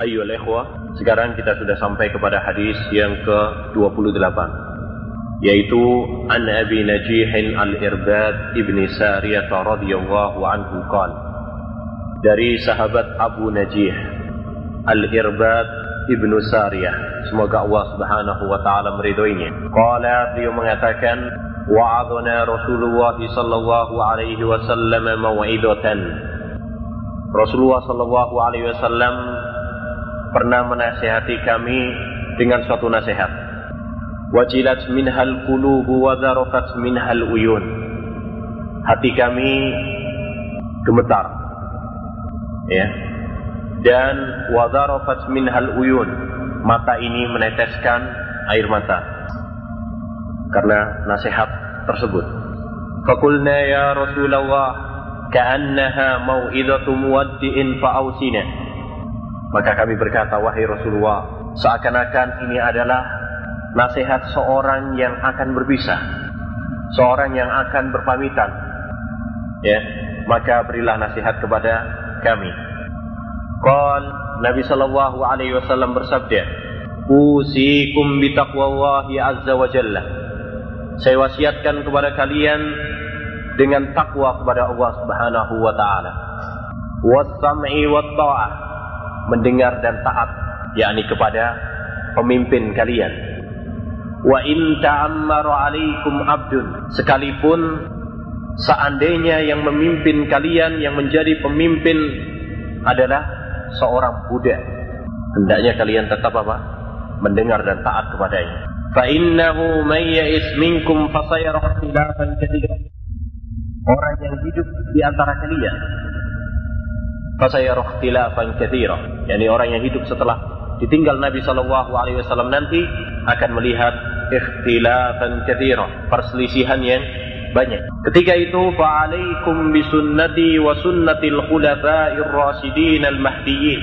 Ayo ikhwah, sekarang kita sudah sampai kepada hadis yang ke-28 yaitu an Abi Najih al-Irbad ibni Sariyah radhiyallahu anhu qala dari sahabat Abu Najih al-Irbad ibnu Sariyah. Semoga Allah Subhanahu wa taala meridhoinya. Qala beliau mengatakan wa'adana Rasulullah sallallahu alaihi wasallam mau'idatan Rasulullah sallallahu alaihi wasallam pernah menasihati kami dengan suatu nasihat. Wajilat minhal qulubu wa minhal uyun. Hati kami gemetar. Ya. Dan wa minhal uyun. Mata ini meneteskan air mata. Karena nasihat tersebut. Fakulna ya Rasulullah ka'annaha mau'idatu muwaddi'in fa'ausina maka kami berkata wahai Rasulullah seakan-akan ini adalah nasihat seorang yang akan berpisah, seorang yang akan berpamitan. Ya, maka berilah nasihat kepada kami. Qal Nabi sallallahu alaihi wasallam bersabda, "Usikum bi taqwallahi azza wa jalla." Saya wasiatkan kepada kalian dengan takwa kepada Allah Subhanahu wa taala. Was-sam'i wat-tha'ah, mendengar dan taat yakni kepada pemimpin kalian. Wa in ta'ammara alaikum abdun sekalipun seandainya yang memimpin kalian yang menjadi pemimpin adalah seorang budak hendaknya kalian tetap apa? Mendengar dan taat kepadanya. Fa innahu may ya'is minkum fasayara khilafan katsira orang yang hidup di antara kalian fasayara khilafan katsira yakni orang yang hidup setelah ditinggal Nabi Shallallahu Alaihi Wasallam nanti akan melihat ikhtilafan kathira perselisihan yang banyak. Ketika itu fa'alaikum bisunnati wa sunnatil khulafa'ir rasyidin al mahdiyyin.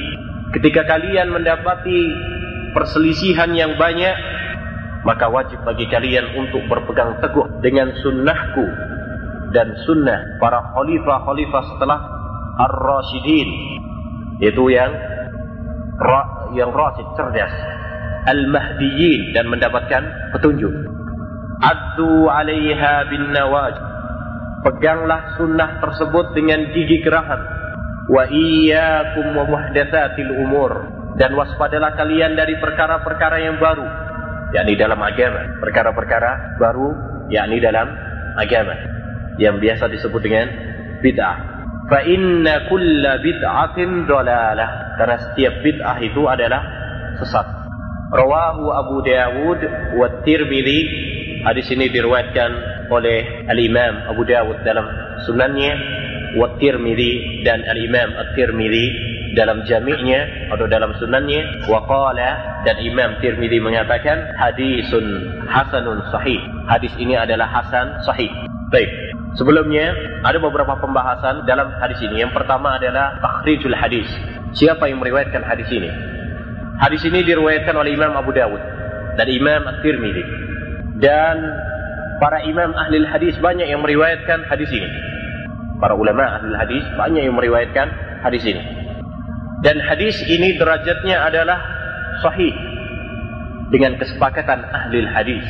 Ketika kalian mendapati perselisihan yang banyak, maka wajib bagi kalian untuk berpegang teguh dengan sunnahku dan sunnah para khalifah-khalifah setelah ar-rasyidin. Itu yang yang rasid cerdas. Al-mahdiyin dan mendapatkan petunjuk. Addu 'alaiha bin nawaj. Peganglah sunnah tersebut dengan gigi gerahan wa iyyakum wa muhdatsatil umur. Dan waspadalah kalian dari perkara-perkara yang baru. Yakni dalam agama. Perkara-perkara baru yakni dalam agama. Yang biasa disebut dengan bid'ah fa inna kulla bid'atin dalalah. Karena setiap bid'ah itu adalah sesat. Rawahu Abu Dawud wa Tirmidzi hadis ini diriwayatkan oleh Al-Imam Abu Dawud dalam sunannya wa Tirmidzi dan Al-Imam At-Tirmidzi dalam jami'nya atau dalam sunannya wa qala dan Imam Tirmidzi mengatakan hadisun hasanun sahih. Hadis ini adalah hasan sahih. Baik Sebelumnya ada beberapa pembahasan dalam hadis ini. Yang pertama adalah takhrijul hadis. Siapa yang meriwayatkan hadis ini? Hadis ini diriwayatkan oleh Imam Abu Dawud dan Imam At-Tirmidzi. Dan para imam ahli hadis banyak yang meriwayatkan hadis ini. Para ulama ahli hadis banyak yang meriwayatkan hadis ini. Dan hadis ini derajatnya adalah sahih dengan kesepakatan ahli hadis.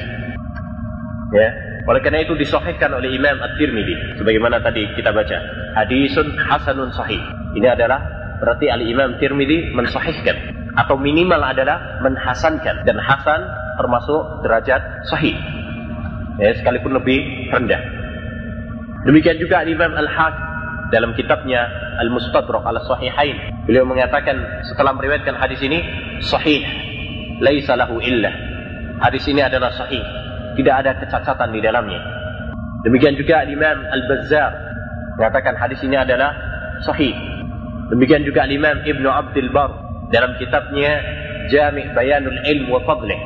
Ya, oleh karena itu disahihkan oleh Imam At-Tirmidzi sebagaimana tadi kita baca. Hadisun hasanun sahih. Ini adalah berarti Al-Imam Tirmidzi mensahihkan atau minimal adalah menhasankan dan hasan termasuk derajat sahih. Ya, sekalipun lebih rendah. Demikian juga Imam Al-Hakim dalam kitabnya Al-Mustadrak ala Sahihain. Beliau mengatakan setelah meriwayatkan hadis ini sahih. Laisa lahu illah. Hadis ini adalah sahih tidak ada kecacatan di dalamnya. Demikian juga Imam Al-Bazzar mengatakan hadis ini adalah sahih. Demikian juga Imam Ibnu Abdul Bar dalam kitabnya Jami' Bayanul Ilm wa Fadlih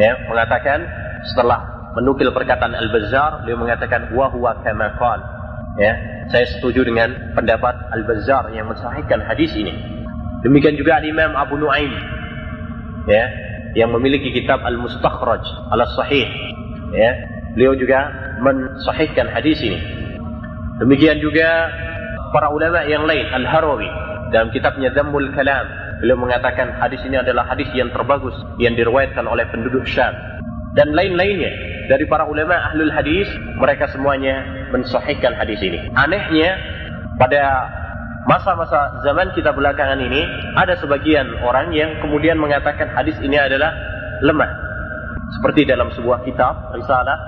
ya, mengatakan setelah menukil perkataan Al-Bazzar beliau mengatakan wa huwa kama qala ya saya setuju dengan pendapat Al-Bazzar yang mensahihkan hadis ini demikian juga Imam Abu Nuaim ya yang memiliki kitab Al-Mustakhraj Al-Sahih ya. Beliau juga mensahihkan hadis ini. Demikian juga para ulama yang lain Al-Harawi dalam kitabnya Dhammul Kalam beliau mengatakan hadis ini adalah hadis yang terbagus yang diriwayatkan oleh penduduk Syam. Dan lain-lainnya dari para ulama ahlul hadis mereka semuanya mensahihkan hadis ini. Anehnya pada masa-masa zaman kita belakangan ini ada sebagian orang yang kemudian mengatakan hadis ini adalah lemah seperti dalam sebuah kitab risalah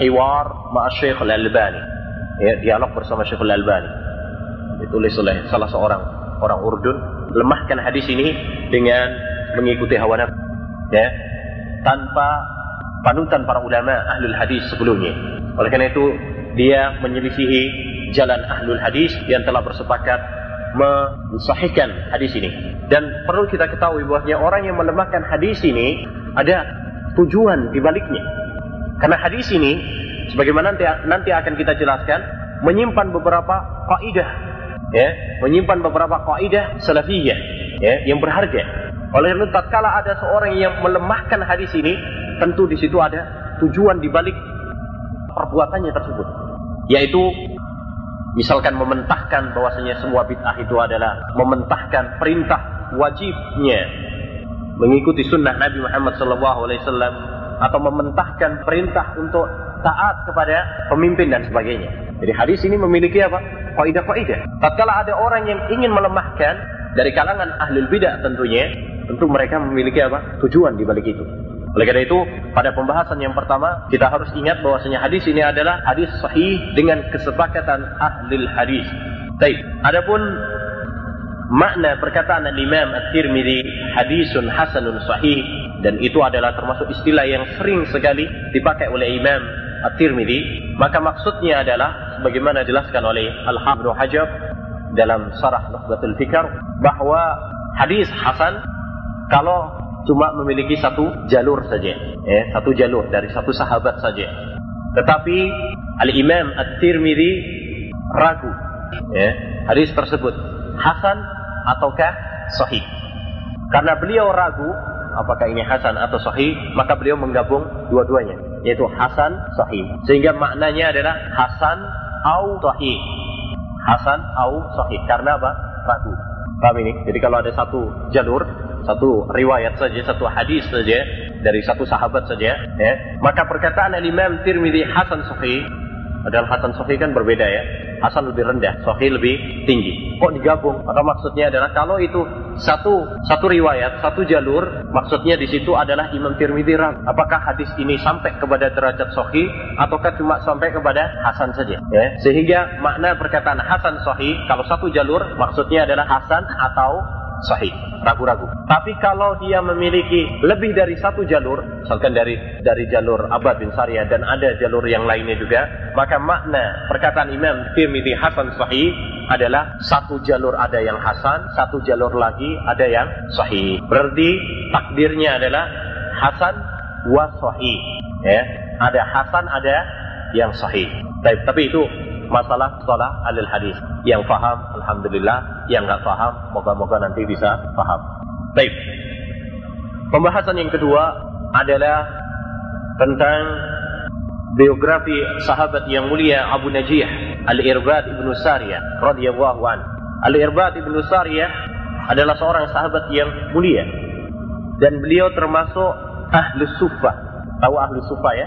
Hiwar Ma'asyikh Al-Albani ya, dialog bersama Syekh Al-Albani ditulis oleh salah seorang orang Urdun. Lemahkan hadis ini dengan mengikuti hawa nafsu ya tanpa panutan para ulama ahlul hadis sebelumnya. Oleh karena itu dia menyelisihi jalan ahlul hadis yang telah bersepakat mensahihkan hadis ini. Dan perlu kita ketahui bahwasanya orang yang melemahkan hadis ini ada tujuan di baliknya karena hadis ini sebagaimana nanti, nanti akan kita jelaskan menyimpan beberapa kaidah ya menyimpan beberapa kaidah salafiyah ya yang berharga. Oleh itu tatkala ada seorang yang melemahkan hadis ini tentu di situ ada tujuan di balik perbuatannya tersebut. Yaitu misalkan mementahkan bahwasanya semua bid'ah itu adalah mementahkan perintah wajibnya mengikuti sunnah Nabi Muhammad SAW atau mementahkan perintah untuk taat kepada pemimpin dan sebagainya. Jadi hadis ini memiliki apa? Kaidah-kaidah. Tatkala ada orang yang ingin melemahkan dari kalangan ahli bidah tentunya, tentu mereka memiliki apa? Tujuan di balik itu. Oleh karena itu, pada pembahasan yang pertama, kita harus ingat bahwasanya hadis ini adalah hadis sahih dengan kesepakatan ahli hadis. Baik, adapun makna perkataan Imam At-Tirmidzi hadisun hasanun sahih dan itu adalah termasuk istilah yang sering sekali dipakai oleh Imam At-Tirmidzi, maka maksudnya adalah sebagaimana dijelaskan oleh Al-Hafidz Hajar dalam Sarah Nukhbatul Fikr bahwa hadis hasan kalau cuma memiliki satu jalur saja, ya, satu jalur dari satu sahabat saja. Tetapi Al-Imam At-Tirmidzi ragu ya, hadis tersebut hasan ataukah sahih. Karena beliau ragu apakah ini hasan atau sahih, maka beliau menggabung dua-duanya yaitu hasan sahih. Sehingga maknanya adalah hasan au sahih. Hasan au sahih. Karena apa? Ragu. Paham ini? Jadi kalau ada satu jalur, satu riwayat saja, satu hadis saja dari satu sahabat saja, ya, maka perkataan Imam Tirmidzi hasan sahih Padahal Hasan Sahih kan berbeda ya. Hasan lebih rendah, Sahih lebih tinggi. Kok digabung? Maka maksudnya adalah kalau itu satu satu riwayat, satu jalur, maksudnya di situ adalah Imam Tirmidzi Apakah hadis ini sampai kepada derajat Sahih ataukah cuma sampai kepada Hasan saja? Ya. Sehingga makna perkataan Hasan Sahih kalau satu jalur maksudnya adalah Hasan atau sahih, ragu-ragu. Tapi kalau dia memiliki lebih dari satu jalur, misalkan dari dari jalur Abad bin Sariyah dan ada jalur yang lainnya juga, maka makna perkataan Imam Tirmidzi Hasan Sahih adalah satu jalur ada yang Hasan, satu jalur lagi ada yang Sahih. Berarti takdirnya adalah Hasan wa Sahih. Ya, ada Hasan, ada yang Sahih. Tapi, tapi itu masalah sholat alil hadis. Yang faham, alhamdulillah. Yang nggak faham, moga-moga nanti bisa faham. Baik. Pembahasan yang kedua adalah tentang biografi sahabat yang mulia Abu Najih Al-Irbad ibnu Sariyah radhiyallahu an. Al-Irbad ibnu Sariyah adalah seorang sahabat yang mulia dan beliau termasuk ahlu sufah. Tahu ahlu sufah ya?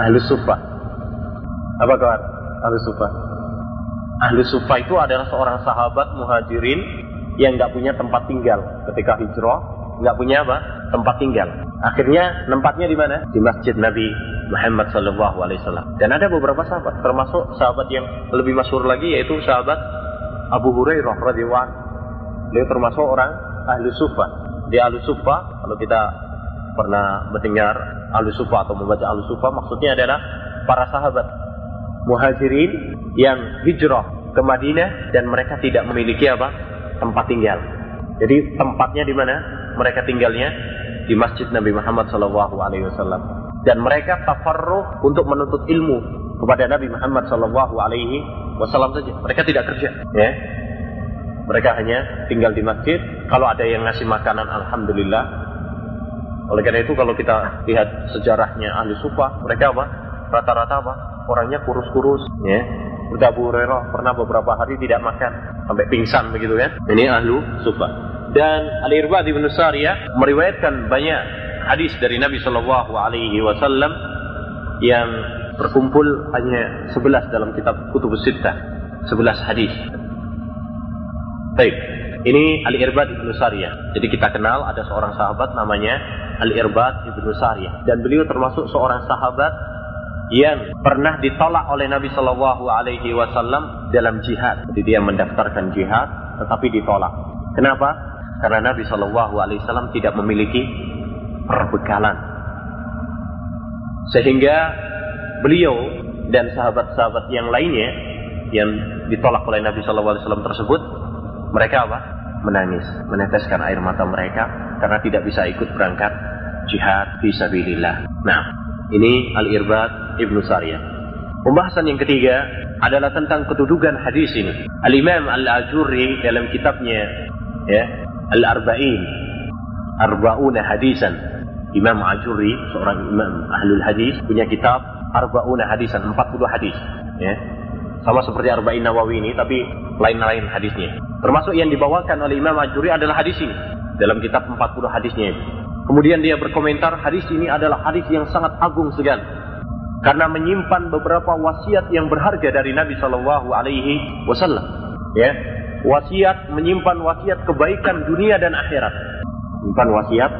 Ahlu sufah. Apa kabar? Ahli sufa. Ahli sufa itu adalah seorang sahabat muhajirin yang nggak punya tempat tinggal ketika hijrah, nggak punya apa? Tempat tinggal. Akhirnya tempatnya di mana? Di masjid Nabi Muhammad Sallallahu Alaihi Wasallam. Dan ada beberapa sahabat, termasuk sahabat yang lebih masyhur lagi yaitu sahabat Abu Hurairah radhiyallahu Beliau termasuk orang ahli sufa. Di ahli sufa, kalau kita pernah mendengar ahli sufa atau membaca ahli sufa, maksudnya adalah para sahabat muhajirin yang hijrah ke Madinah dan mereka tidak memiliki apa tempat tinggal. Jadi tempatnya di mana mereka tinggalnya di masjid Nabi Muhammad Shallallahu Alaihi Wasallam dan mereka tafarruh untuk menuntut ilmu kepada Nabi Muhammad Shallallahu Alaihi Wasallam saja. Mereka tidak kerja, ya. Mereka hanya tinggal di masjid. Kalau ada yang ngasih makanan, alhamdulillah. Oleh karena itu, kalau kita lihat sejarahnya ahli sufa, mereka apa? Rata-rata apa? orangnya kurus-kurus. Ya. Udah Abu Hurairah pernah beberapa hari tidak makan. Sampai pingsan begitu kan ini ahlu sufa. Dan Al-Irbad bin Sariyah meriwayatkan banyak hadis dari Nabi Shallallahu Alaihi Wasallam yang berkumpul hanya 11 dalam kitab Kutubus Sittah, 11 hadis. Baik, ini Al-Irbad Ibnu Sariyah. Jadi kita kenal ada seorang sahabat namanya Al-Irbad Ibnu Sariyah. Dan beliau termasuk seorang sahabat yang pernah ditolak oleh Nabi Shallallahu Alaihi Wasallam dalam jihad. Jadi dia mendaftarkan jihad, tetapi ditolak. Kenapa? Karena Nabi Shallallahu Alaihi Wasallam tidak memiliki perbekalan, sehingga beliau dan sahabat-sahabat yang lainnya yang ditolak oleh Nabi Shallallahu Alaihi Wasallam tersebut, mereka apa? Menangis, meneteskan air mata mereka karena tidak bisa ikut berangkat jihad fi sabilillah. Nah, ini Al-Irbad Ibnu Sariyah. Pembahasan yang ketiga adalah tentang kedudukan hadis ini. Al-Imam Al-Ajurri dalam kitabnya ya, Al-Arba'in Arba'una Hadisan. Imam Ajurri, seorang imam ahlul hadis, punya kitab Arba'una Hadisan, 40 hadis. Ya. Sama seperti Arba'in Nawawi ini, tapi lain-lain hadisnya. Termasuk yang dibawakan oleh Imam Ajurri adalah hadis ini. Dalam kitab 40 hadisnya. Kemudian dia berkomentar, hadis ini adalah hadis yang sangat agung sekali. Karena menyimpan beberapa wasiat yang berharga dari Nabi Shallallahu Alaihi Wasallam. Ya, wasiat menyimpan wasiat kebaikan dunia dan akhirat. Menyimpan wasiat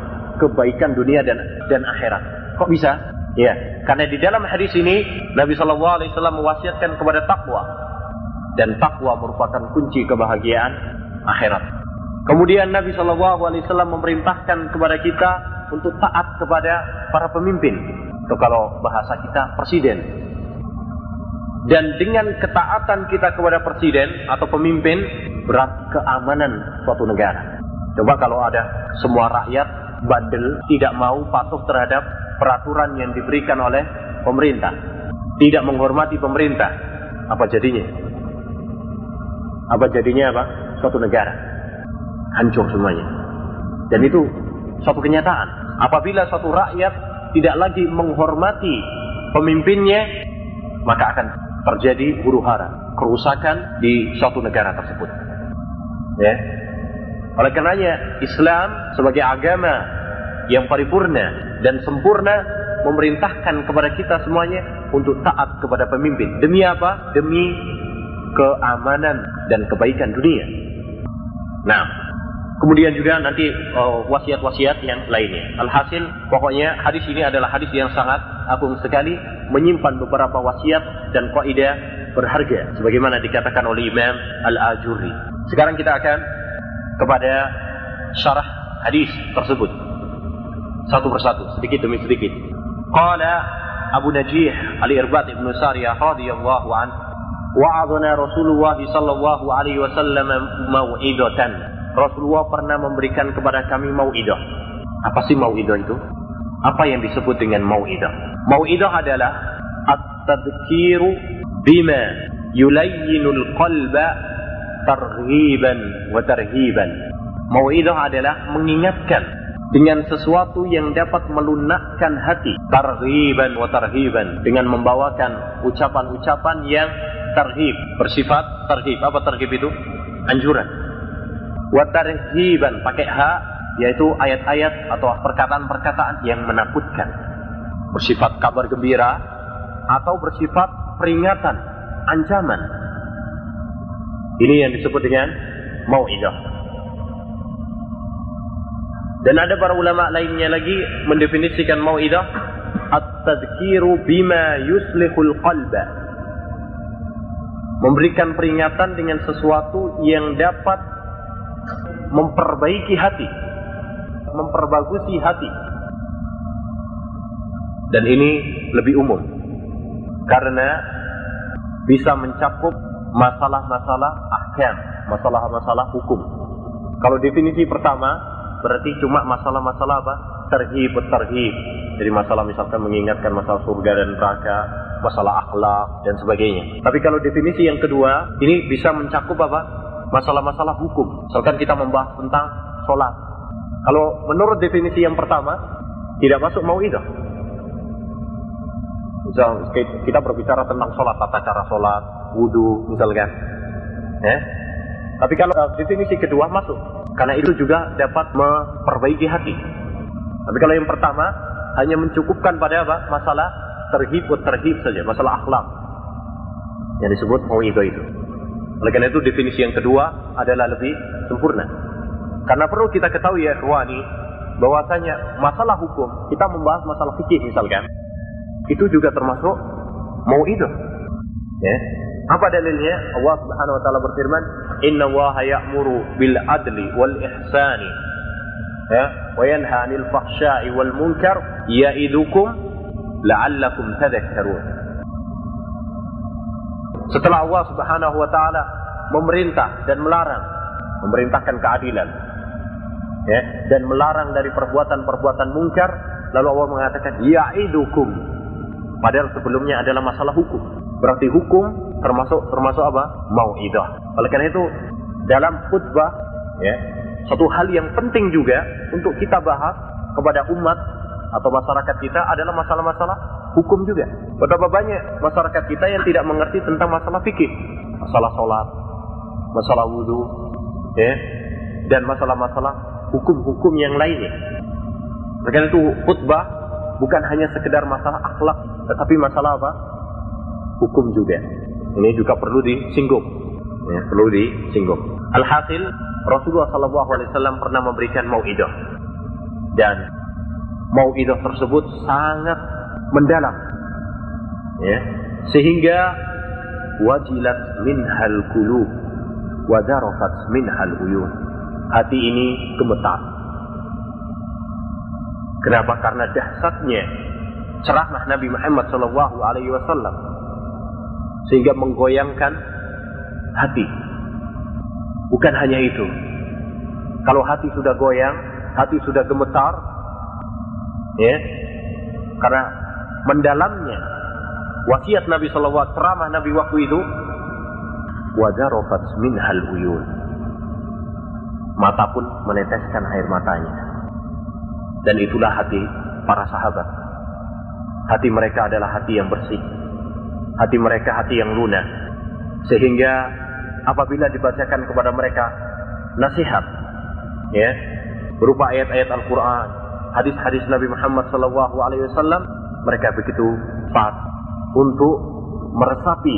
kebaikan dunia dan dan akhirat. Kok bisa? Ya, karena di dalam hadis ini Nabi Shallallahu Alaihi Wasallam mewasiatkan kepada takwa dan takwa merupakan kunci kebahagiaan akhirat. Kemudian Nabi Shallallahu Alaihi Wasallam memerintahkan kepada kita untuk taat kepada para pemimpin. Atau kalau bahasa kita presiden. Dan dengan ketaatan kita kepada presiden atau pemimpin berat keamanan suatu negara. Coba kalau ada semua rakyat bandel tidak mau patuh terhadap peraturan yang diberikan oleh pemerintah, tidak menghormati pemerintah, apa jadinya? Apa jadinya apa? Suatu negara hancur semuanya. Dan itu suatu kenyataan. Apabila suatu rakyat tidak lagi menghormati pemimpinnya, maka akan terjadi huru hara, kerusakan di suatu negara tersebut. Ya. Oleh karenanya Islam sebagai agama yang paripurna dan sempurna memerintahkan kepada kita semuanya untuk taat kepada pemimpin. Demi apa? Demi keamanan dan kebaikan dunia. Nah, Kemudian juga nanti oh, wasiat-wasiat uh, yang lainnya. Alhasil, pokoknya hadis ini adalah hadis yang sangat agung sekali, menyimpan beberapa wasiat dan kaidah berharga, sebagaimana dikatakan oleh Imam Al-Ajuri. Sekarang kita akan kepada syarah hadis tersebut. Satu persatu, sedikit demi sedikit. Qala Abu Najih Al-Irbad Ibn Sariyah radhiyallahu anhu wa'adana Rasulullah sallallahu alaihi wasallam mau'idatan Rasulullah pernah memberikan kepada kami mau'idah. Apa sih mau'idah itu? Apa yang disebut dengan mau'idah? Mau'idah adalah at-tadkiru bima yulayyinul qalba targhiban wa tarhiban. Mau'idah adalah mengingatkan dengan sesuatu yang dapat melunakkan hati targhiban wa tarhiban dengan membawakan ucapan-ucapan yang tarhib bersifat tarhib apa tarhib itu anjuran watarhiban pakai ha yaitu ayat-ayat atau perkataan-perkataan yang menakutkan. Bersifat kabar gembira atau bersifat peringatan ancaman. Ini yang disebut dengan mau'idah. Dan ada para ulama lainnya lagi mendefinisikan mau'idah at-tadhkiru bima yuslihul qalba. Memberikan peringatan dengan sesuatu yang dapat memperbaiki hati, memperbagusi hati. Dan ini lebih umum karena bisa mencakup masalah-masalah ahkam, masalah-masalah hukum. Kalau definisi pertama berarti cuma masalah-masalah apa? Terhib, terhib. Jadi masalah misalkan mengingatkan masalah surga dan neraka, masalah akhlak dan sebagainya. Tapi kalau definisi yang kedua, ini bisa mencakup apa? Masalah-masalah hukum. Misalkan kita membahas tentang sholat. Kalau menurut definisi yang pertama, tidak masuk mau itu. Misal kita berbicara tentang sholat, tata cara sholat, wudhu, misalkan. Ya? Tapi kalau definisi kedua masuk, karena itu juga dapat memperbaiki hati. Tapi kalau yang pertama hanya mencukupkan pada apa? Masalah terhib terhib saja, masalah akhlak yang disebut mau'idah itu. Oleh karena itu definisi yang kedua adalah lebih sempurna. Karena perlu kita ketahui ya ikhwani, bahwasanya masalah hukum, kita membahas masalah fikih misalkan, itu juga termasuk mau'idah. Ya. Apa dalilnya? Allah Subhanahu wa taala berfirman, "Inna Allah ya'muru bil adli wal ihsani ya, wa yanha 'anil fahsya'i wal munkar ya'idukum la'allakum tadhakkarun." Setelah Allah Subhanahu wa taala memerintah dan melarang, memerintahkan keadilan ya, dan melarang dari perbuatan-perbuatan mungkar, lalu Allah mengatakan ya'idukum. Padahal sebelumnya adalah masalah hukum. Berarti hukum termasuk termasuk apa? Mau'idah. Oleh karena itu dalam khutbah ya, satu hal yang penting juga untuk kita bahas kepada umat atau masyarakat kita adalah masalah-masalah hukum juga. Betapa banyak masyarakat kita yang tidak mengerti tentang masalah fikih, masalah sholat, masalah wudhu, ya, dan masalah-masalah hukum-hukum yang lainnya. Karena itu khutbah bukan hanya sekedar masalah akhlak, tetapi masalah apa? Hukum juga. Ini juga perlu disinggung. Ya, perlu disinggung. Alhasil Rasulullah SAW pernah memberikan mau'idah dan mau'idah tersebut sangat mendalam. Ya. Sehingga wajilat minhal qulub wa minhal uyun. Hati ini gemetar. Kenapa? Karena dahsyatnya ceramah Nabi Muhammad sallallahu alaihi wasallam. Sehingga menggoyangkan hati. Bukan hanya itu. Kalau hati sudah goyang hati sudah gemetar ya. Karena mendalamnya wasiat Nabi Shallallahu ceramah Nabi waktu itu wajarofat minhal uyun. Mata pun meneteskan air matanya. Dan itulah hati para sahabat. Hati mereka adalah hati yang bersih. Hati mereka hati yang lunak. Sehingga apabila dibacakan kepada mereka nasihat ya berupa ayat-ayat Al-Qur'an hadis-hadis Nabi Muhammad sallallahu alaihi wasallam mereka begitu pas untuk meresapi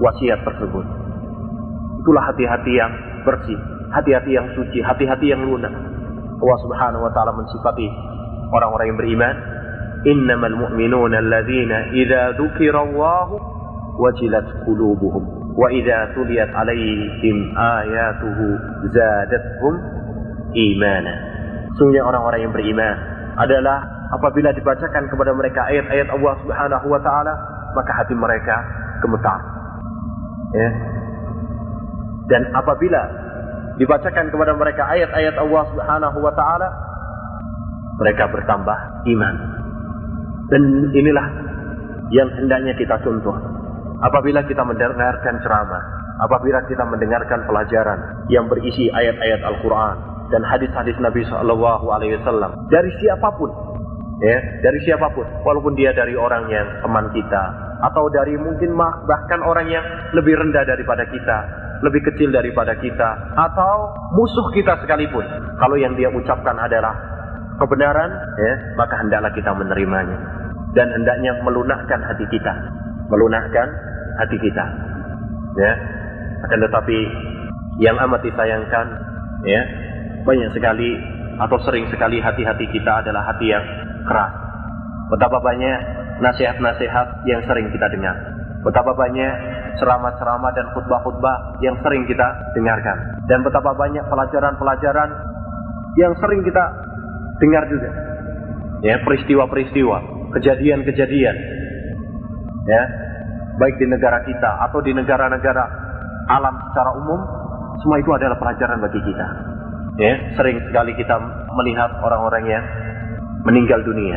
wasiat tersebut. Itulah hati-hati yang bersih, hati-hati yang suci, hati-hati yang lunak. Allah Subhanahu wa taala mensifati orang-orang yang beriman, "Innamal mu'minuna alladzina idza dzukirallahu wajilat qulubuhum wa idza tuliyat 'alaihim ayatuhu zadatuhum imana." Sungguhnya orang-orang yang beriman adalah apabila dibacakan kepada mereka ayat-ayat Allah Subhanahu wa taala, maka hati mereka gemetar. Ya. Dan apabila dibacakan kepada mereka ayat-ayat Allah Subhanahu wa taala, mereka bertambah iman. Dan inilah yang hendaknya kita contoh. Apabila kita mendengarkan ceramah, apabila kita mendengarkan pelajaran yang berisi ayat-ayat Al-Quran dan hadis-hadis Nabi Shallallahu Alaihi Wasallam. Dari siapa pun, ya dari siapa pun walaupun dia dari orang yang teman kita atau dari mungkin bahkan orang yang lebih rendah daripada kita lebih kecil daripada kita atau musuh kita sekalipun kalau yang dia ucapkan adalah kebenaran ya maka hendaklah kita menerimanya. Dan hendaknya melunakkan hati kita. Melunakkan hati kita. Ya akan tetapi yang amat disayangkan ya banyak sekali atau sering sekali hati-hati kita adalah hati yang keras. Betapa banyak nasihat-nasihat yang sering kita dengar. Betapa banyak ceramah-ceramah dan khutbah-khutbah yang sering kita dengarkan. Dan betapa banyak pelajaran-pelajaran yang sering kita dengar juga. Ya, peristiwa-peristiwa, kejadian-kejadian. Ya, baik di negara kita atau di negara-negara alam secara umum, semua itu adalah pelajaran bagi kita. Ya, sering sekali kita melihat orang-orang yang meninggal dunia.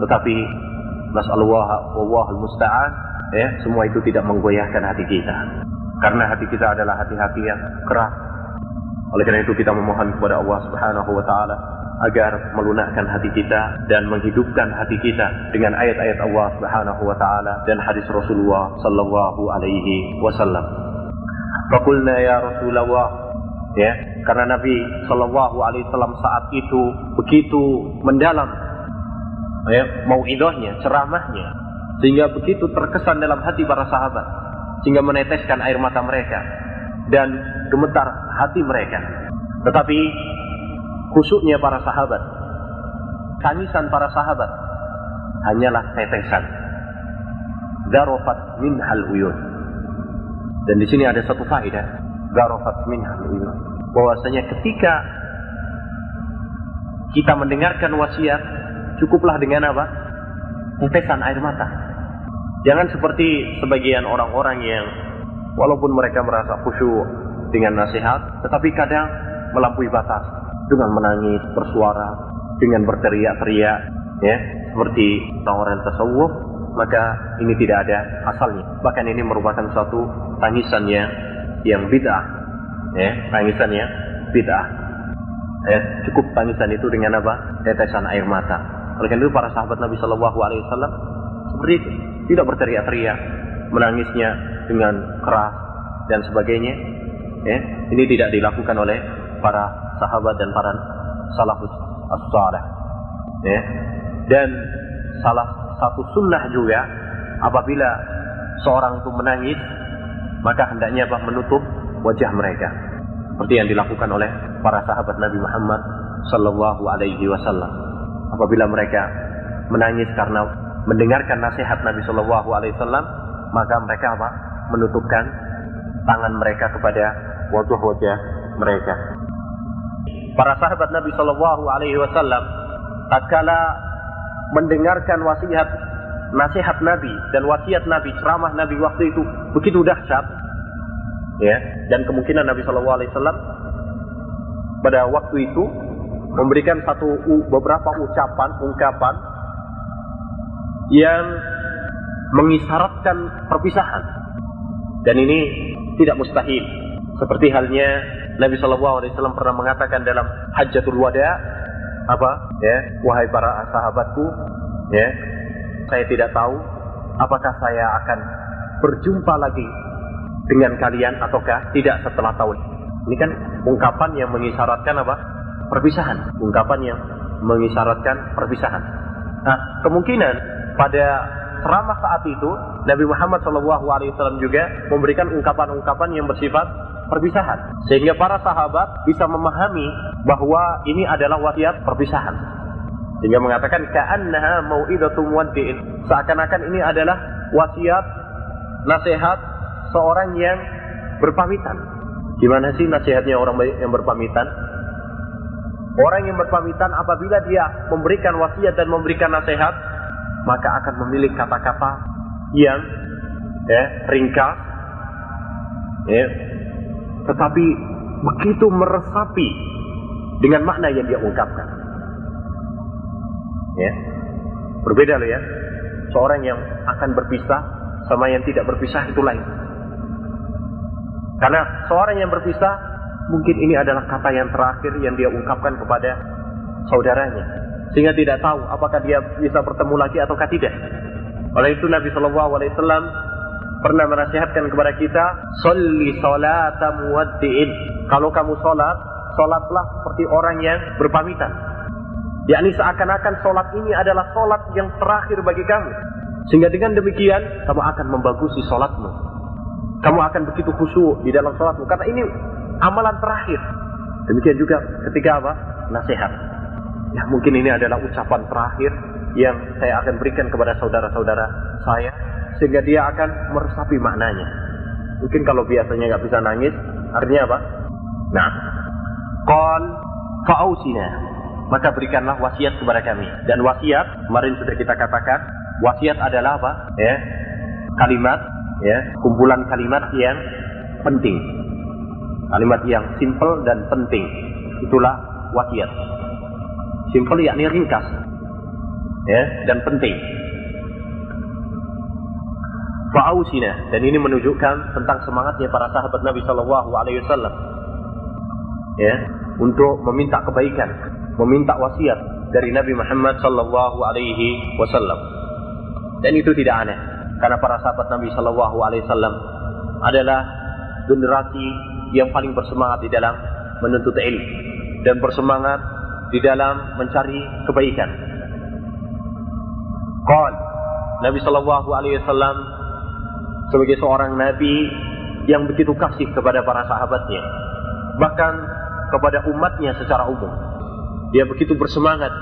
Tetapi nasallahu wallahul musta'an ya, semua itu tidak menggoyahkan hati kita. Karena hati kita adalah hati-hati yang keras. Oleh karena itu kita memohon kepada Allah Subhanahu wa taala agar melunakkan hati kita dan menghidupkan hati kita dengan ayat-ayat Allah Subhanahu wa taala dan hadis Rasulullah sallallahu alaihi wasallam. Fakulna ya Rasulullah ya karena Nabi Shallallahu Alaihi Wasallam saat itu begitu mendalam ya mau idahnya ceramahnya sehingga begitu terkesan dalam hati para sahabat sehingga meneteskan air mata mereka dan gemetar hati mereka. Tetapi khususnya para sahabat tangisan para sahabat hanyalah tetesan. Darofat min hal dan di sini ada satu faedah darofat min hal uyun bahwasanya ketika kita mendengarkan wasiat cukuplah dengan apa? Tetesan air mata. Jangan seperti sebagian orang-orang yang walaupun mereka merasa khusyuk dengan nasihat tetapi kadang melampaui batas dengan menangis bersuara dengan berteriak-teriak ya seperti orang-orang tasawuf maka ini tidak ada asalnya. Bahkan ini merupakan suatu tangisan yang yang bid'ah. Ya tangisan yang bid'ah. Ya cukup tangisan itu dengan apa? Tetesan air mata. Oleh karena itu para sahabat Nabi Shallallahu Alaihi Wasallam seperti itu. Tidak berteriak-teriak menangisnya dengan keras dan sebagainya. Ya ini tidak dilakukan oleh para sahabat dan para salafus as-salih. Ya dan salah satu sunnah juga apabila seorang itu menangis maka hendaknya apa menutup wajah mereka. Seperti yang dilakukan oleh para sahabat Nabi Muhammad sallallahu alaihi wasallam. Apabila mereka menangis karena mendengarkan nasihat Nabi sallallahu alaihi wasallam maka mereka apa? Menutupkan tangan mereka kepada wajah-wajah mereka. Para sahabat Nabi sallallahu alaihi wasallam tatkala mendengarkan wasiat nasihat Nabi dan wasiat Nabi ceramah Nabi waktu itu begitu dahsyat ya dan kemungkinan Nabi Shallallahu Alaihi Wasallam pada waktu itu memberikan satu beberapa ucapan ungkapan yang mengisyaratkan perpisahan. Dan ini tidak mustahil. Seperti halnya Nabi Shallallahu Alaihi Wasallam pernah mengatakan dalam Hajjatul Wada apa ya wahai para sahabatku ya saya tidak tahu apakah saya akan berjumpa lagi dengan kalian ataukah tidak setelah tahun ini kan ungkapan yang mengisyaratkan apa perpisahan ungkapan yang mengisyaratkan perpisahan nah kemungkinan pada ceramah saat itu Nabi Muhammad SAW juga memberikan ungkapan-ungkapan yang bersifat perpisahan. Sehingga para sahabat bisa memahami bahwa ini adalah wasiat perpisahan. Sehingga mengatakan ka'annaha mau'idatu muwaddi'in. Seakan-akan ini adalah wasiat nasihat seorang yang berpamitan. Gimana sih nasihatnya orang yang berpamitan? Orang yang berpamitan apabila dia memberikan wasiat dan memberikan nasihat, maka akan memilih kata-kata yang ya, ringkas, ya, tetapi begitu meresapi dengan makna yang dia ungkapkan. Ya. Berbeda loh ya. Seorang yang akan berpisah sama yang tidak berpisah itu lain. Karena seorang yang berpisah mungkin ini adalah kata yang terakhir yang dia ungkapkan kepada saudaranya. Sehingga tidak tahu apakah dia bisa bertemu lagi ataukah tidak. Oleh itu Nabi Shallallahu Alaihi Wasallam pernah menasihatkan kepada kita, "Sholli salata muwaddi'in." Kalau kamu salat, salatlah seperti orang yang berpamitan. Yakni seakan-akan salat ini adalah salat yang terakhir bagi kamu. Sehingga dengan demikian kamu akan membagusi salatmu. Kamu akan begitu khusyuk di dalam salatmu karena ini amalan terakhir. Demikian juga ketika apa? Nasihat. Ya mungkin ini adalah ucapan terakhir yang saya akan berikan kepada saudara-saudara saya sehingga dia akan meresapi maknanya. Mungkin kalau biasanya nggak bisa nangis, artinya apa? Nah, qal fa'ausina. Maka berikanlah wasiat kepada kami. Dan wasiat, kemarin sudah kita katakan, wasiat adalah apa? Ya, kalimat, ya, kumpulan kalimat yang penting. Kalimat yang simple dan penting. Itulah wasiat. Simple yakni ringkas. Ya, dan penting fa'ausina dan ini menunjukkan tentang semangatnya para sahabat Nabi Shallallahu Alaihi Wasallam ya untuk meminta kebaikan meminta wasiat dari Nabi Muhammad Shallallahu Alaihi Wasallam dan itu tidak aneh karena para sahabat Nabi Shallallahu Alaihi Wasallam adalah generasi yang paling bersemangat di dalam menuntut ilmu dan bersemangat di dalam mencari kebaikan. Qal Nabi sallallahu alaihi wasallam sebagai seorang nabi yang begitu kasih kepada para sahabatnya, bahkan kepada umatnya secara umum. Dia begitu bersemangat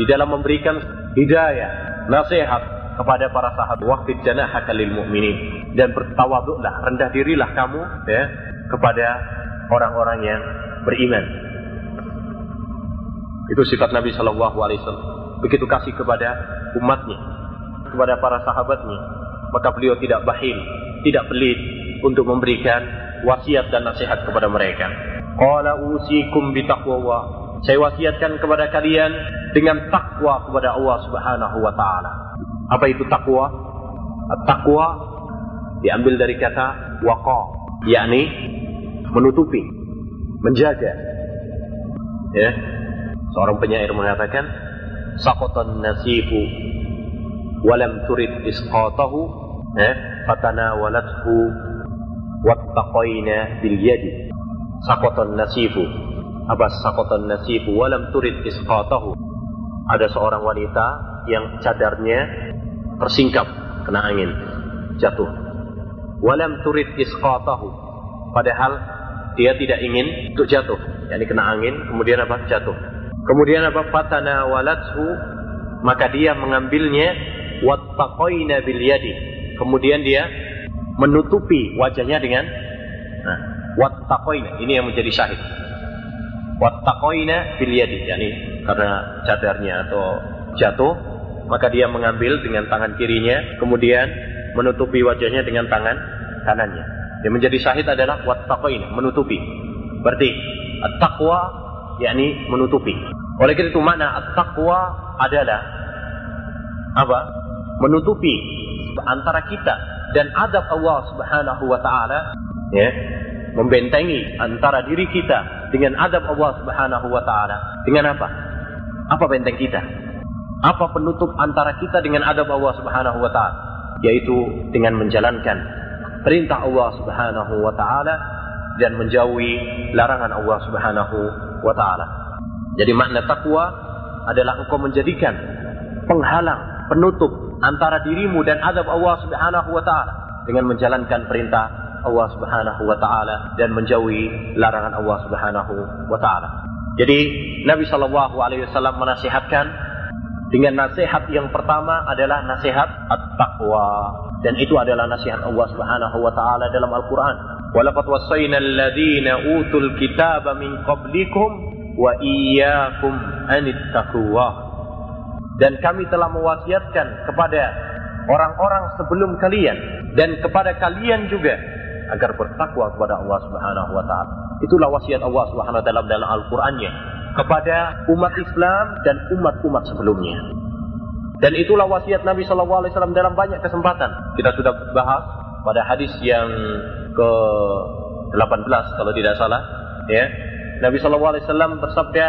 di dalam memberikan hidayah, nasihat kepada para sahabat. Waqfid janahaka lil mu'minin dan bertawaduklah, rendah dirilah kamu ya kepada orang-orang yang beriman. Itu sifat Nabi Shallallahu Alaihi Wasallam. Begitu kasih kepada umatnya, kepada para sahabatnya, maka beliau tidak bahil, tidak pelit untuk memberikan wasiat dan nasihat kepada mereka. Qala usikum bitaqwa saya wasiatkan kepada kalian dengan takwa kepada Allah Subhanahu wa taala. Apa itu takwa? Takwa diambil dari kata waqa, yakni menutupi, menjaga. Ya. Seorang penyair mengatakan, "Saqatan nasifu walam turid isqatahu, ya, fatanawalathu wattaqaina bil yadi." Saqatan nasifu apa sakotan nasibu walam turid isqatahu. Ada seorang wanita yang cadarnya tersingkap kena angin, jatuh. Walam turid isqatahu. Padahal dia tidak ingin untuk jatuh, yakni kena angin, kemudian apa? Jatuh. Kemudian apa? Fatana walathu, maka dia mengambilnya wattaqaina bil yadi. Kemudian dia menutupi wajahnya dengan nah, wattaqaina. Ini yang menjadi syahid wattaqoina bil yadi. Yakni karena cadarnya atau jatuh maka dia mengambil dengan tangan kirinya kemudian menutupi wajahnya dengan tangan kanannya. Yang menjadi syahid adalah wattaqoina menutupi. Berarti at-taqwa yakni menutupi. Oleh karena itu makna at-taqwa adalah apa? Menutupi antara kita dan adab Allah Subhanahu wa taala ya. Membentengi antara diri kita dengan adab Allah Subhanahu wa taala. Dengan apa? Apa benteng kita? Apa penutup antara kita dengan adab Allah Subhanahu wa taala? Yaitu dengan menjalankan perintah Allah Subhanahu wa taala dan menjauhi larangan Allah Subhanahu wa taala. Jadi makna takwa adalah engkau menjadikan penghalang, penutup antara dirimu dan adab Allah Subhanahu wa taala dengan menjalankan perintah Allah Subhanahu wa taala dan menjauhi larangan Allah Subhanahu wa taala. Jadi Nabi Shallallahu alaihi wasallam menasihatkan dengan nasihat yang pertama adalah nasihat at-taqwa dan itu adalah nasihat Allah Subhanahu wa taala dalam Al-Qur'an. Walaqad wassayna alladziina utul kitaba min qablikum wa iyyakum taqwa. Dan kami telah mewasiatkan kepada orang-orang sebelum kalian dan kepada kalian juga agar bertakwa kepada Allah Subhanahu wa taala. Itulah wasiat Allah Subhanahu wa taala dalam Al-Qur'annya kepada umat Islam dan umat-umat sebelumnya. Dan itulah wasiat Nabi Shallallahu alaihi wasallam dalam banyak kesempatan. Kita sudah bahas pada hadis yang ke 18 kalau tidak salah, ya. Nabi Shallallahu alaihi wasallam bersabda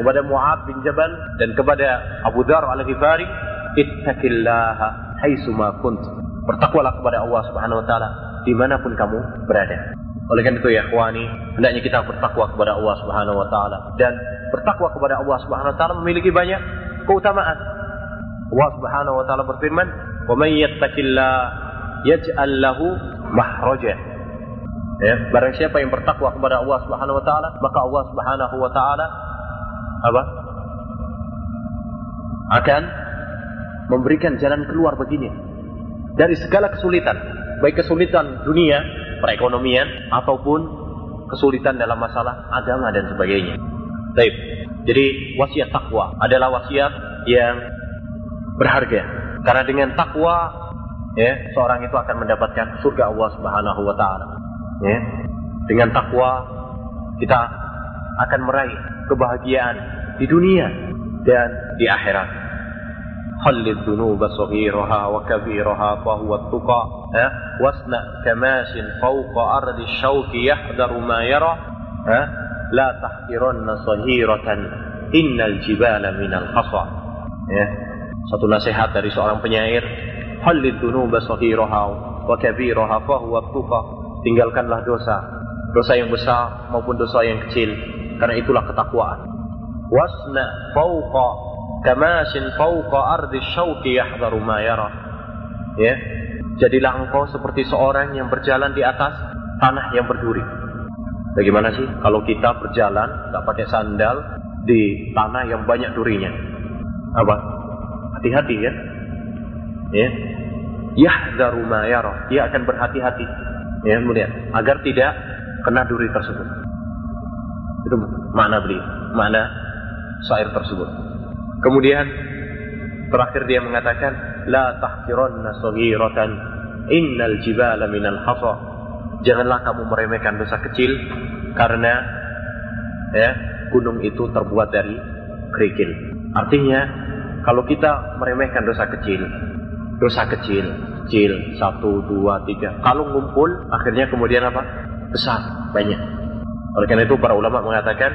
kepada Mu'ad bin Jabal dan kepada Abu Dhar al-Ghifari, "Ittaqillaha haitsu ma kunt." Bertakwalah kepada Allah Subhanahu wa taala di mana pun kamu berada. Oleh karena itu ya khwani, hendaknya kita bertakwa kepada Allah Subhanahu wa taala dan bertakwa kepada Allah Subhanahu wa taala memiliki banyak keutamaan. Allah Subhanahu wa taala berfirman, "Wa may yattaqillah yaj'al lahu mahraja." Ya, barang siapa yang bertakwa kepada Allah Subhanahu wa taala, maka Allah Subhanahu wa taala apa? akan memberikan jalan keluar baginya dari segala kesulitan baik kesulitan dunia, perekonomian, ataupun kesulitan dalam masalah agama dan sebagainya. Baik. Jadi wasiat takwa adalah wasiat yang berharga. Karena dengan takwa ya, seorang itu akan mendapatkan surga Allah Subhanahu wa taala. Ya. Dengan takwa kita akan meraih kebahagiaan di dunia dan di akhirat. خل الذنوب صغيرها وكبيرها فهو التقى واصنع كماش فوق أرض الشوك يحذر ما يرى لا تحقرن صغيرة إن الجبال من الحصى ya. satu nasihat dari seorang penyair halid dunuba saghiraha wa kabiraha fahuwa tuqa tinggalkanlah dosa, dosa yang besar maupun dosa yang kecil, karena itulah ketakwaan. Wasna fauqa kamashin fauqa ardi syauki yahdharu ma yara. Ya. Jadilah engkau seperti seorang yang berjalan di atas tanah yang berduri. Bagaimana sih kalau kita berjalan nggak pakai sandal di tanah yang banyak durinya? Apa? Hati-hati ya. Ya. Yahdharu ma yara. Dia akan berhati-hati. Ya, melihat agar tidak kena duri tersebut. Itu makna beliau, makna syair tersebut. Kemudian terakhir dia mengatakan la tahqiranna saghiratan innal jibala minal hasa. Janganlah kamu meremehkan dosa kecil karena ya gunung itu terbuat dari kerikil. Artinya kalau kita meremehkan dosa kecil, dosa kecil, kecil, satu, dua, tiga. Kalau ngumpul, akhirnya kemudian apa? Besar, banyak. Oleh karena itu para ulama mengatakan,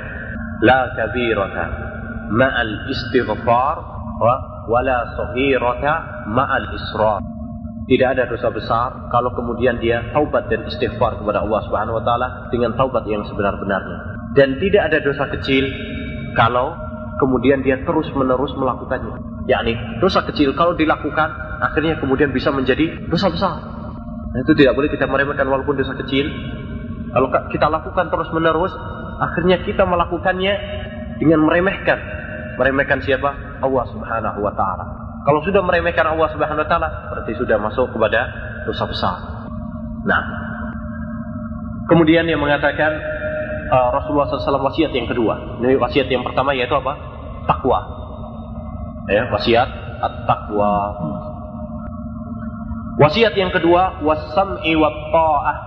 La kabirata istighfar wa wala sahirata ma'al israr. Tidak ada dosa besar kalau kemudian dia taubat dan istighfar kepada Allah Subhanahu wa taala dengan taubat yang sebenar-benarnya. Dan tidak ada dosa kecil kalau kemudian dia terus-menerus melakukannya. Yakni dosa kecil kalau dilakukan akhirnya kemudian bisa menjadi dosa besar. Nah, itu tidak boleh kita meremehkan walaupun dosa kecil. Kalau kita lakukan terus-menerus, akhirnya kita melakukannya dengan meremehkan. Meremehkan siapa? Allah Subhanahu wa taala. Kalau sudah meremehkan Allah Subhanahu wa taala, berarti sudah masuk kepada dosa besar. Nah, kemudian yang mengatakan uh, Rasulullah SAW wasiat yang kedua. Ini wasiat yang pertama yaitu apa? Takwa. Ya, wasiat at-taqwa. Wasiat yang kedua wasam'i wa ta'ah.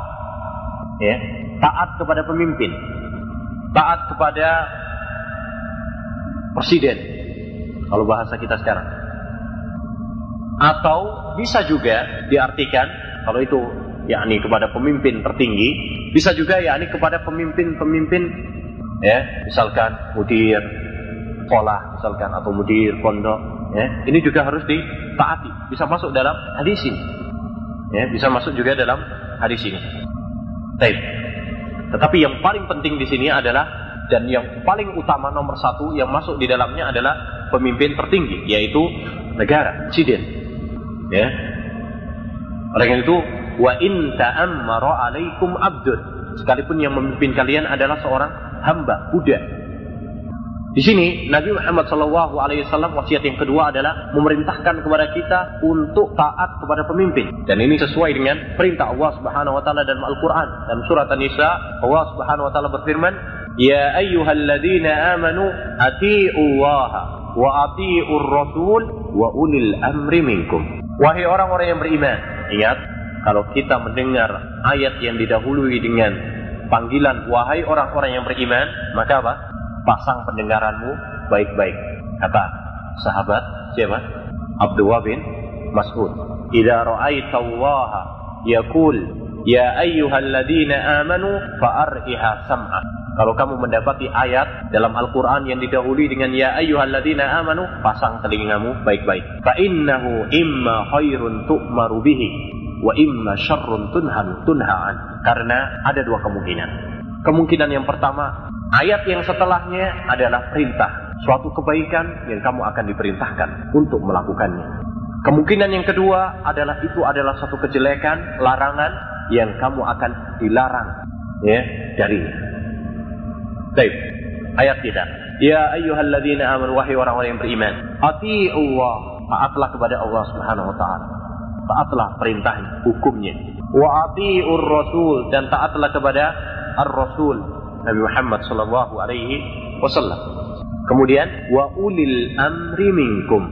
Ya, taat kepada pemimpin. Taat kepada presiden. Kalau bahasa kita sekarang. Atau bisa juga diartikan kalau itu yakni kepada pemimpin tertinggi, bisa juga yakni kepada pemimpin-pemimpin ya, misalkan mudir sekolah misalkan atau mudir pondok ya. Ini juga harus ditaati, bisa masuk dalam hadis ini. Ya, bisa masuk juga dalam hadis ini. Baik. Tetapi yang paling penting di sini adalah dan yang paling utama nomor satu yang masuk di dalamnya adalah pemimpin tertinggi yaitu negara, presiden. Ya. Oleh itu, wa in ta'ammara alaikum abdun. Sekalipun yang memimpin kalian adalah seorang hamba, budak. Di sini Nabi Muhammad Shallallahu Alaihi Wasallam wasiat yang kedua adalah memerintahkan kepada kita untuk taat kepada pemimpin dan ini sesuai dengan perintah Allah Subhanahu Wa Taala dalam Al Quran dalam surat An-Nisa Allah Subhanahu Wa Taala berfirman Ya ayyuhalladzina amanu Allah wa ati'ur rasul wa ulil amri minkum Wahai orang-orang yang beriman ingat kalau kita mendengar ayat yang didahului dengan panggilan wahai orang-orang yang beriman maka apa pasang pendengaranmu baik-baik. Kata sahabat siapa? Abdullah bin Mas'ud. Idza ra'aita Allah yaqul ya ayyuhalladzina amanu fa'ar'iha sam'a. Kalau kamu mendapati ayat dalam Al-Quran yang didahului dengan Ya ayyuhalladzina amanu Pasang telingamu baik-baik Fa innahu imma khairun tu'maru bihi Wa imma syarrun tunhan tunha'an Karena ada dua kemungkinan Kemungkinan yang pertama Ayat yang setelahnya adalah perintah, suatu kebaikan yang kamu akan diperintahkan untuk melakukannya. Kemungkinan yang kedua adalah itu adalah satu kejelekan, larangan yang kamu akan dilarang ya darinya. Baik, ayat tidak. Ya ayyuhalladzina amanu wahai orang-orang yang beriman, Allah, taatlah kepada Allah Subhanahu wa taala. Taatlah perintahnya, hukumnya. Wa atiur rasul dan taatlah kepada ar-rasul Nabi Muhammad sallallahu alaihi wasallam. Kemudian wa ulil amri minkum.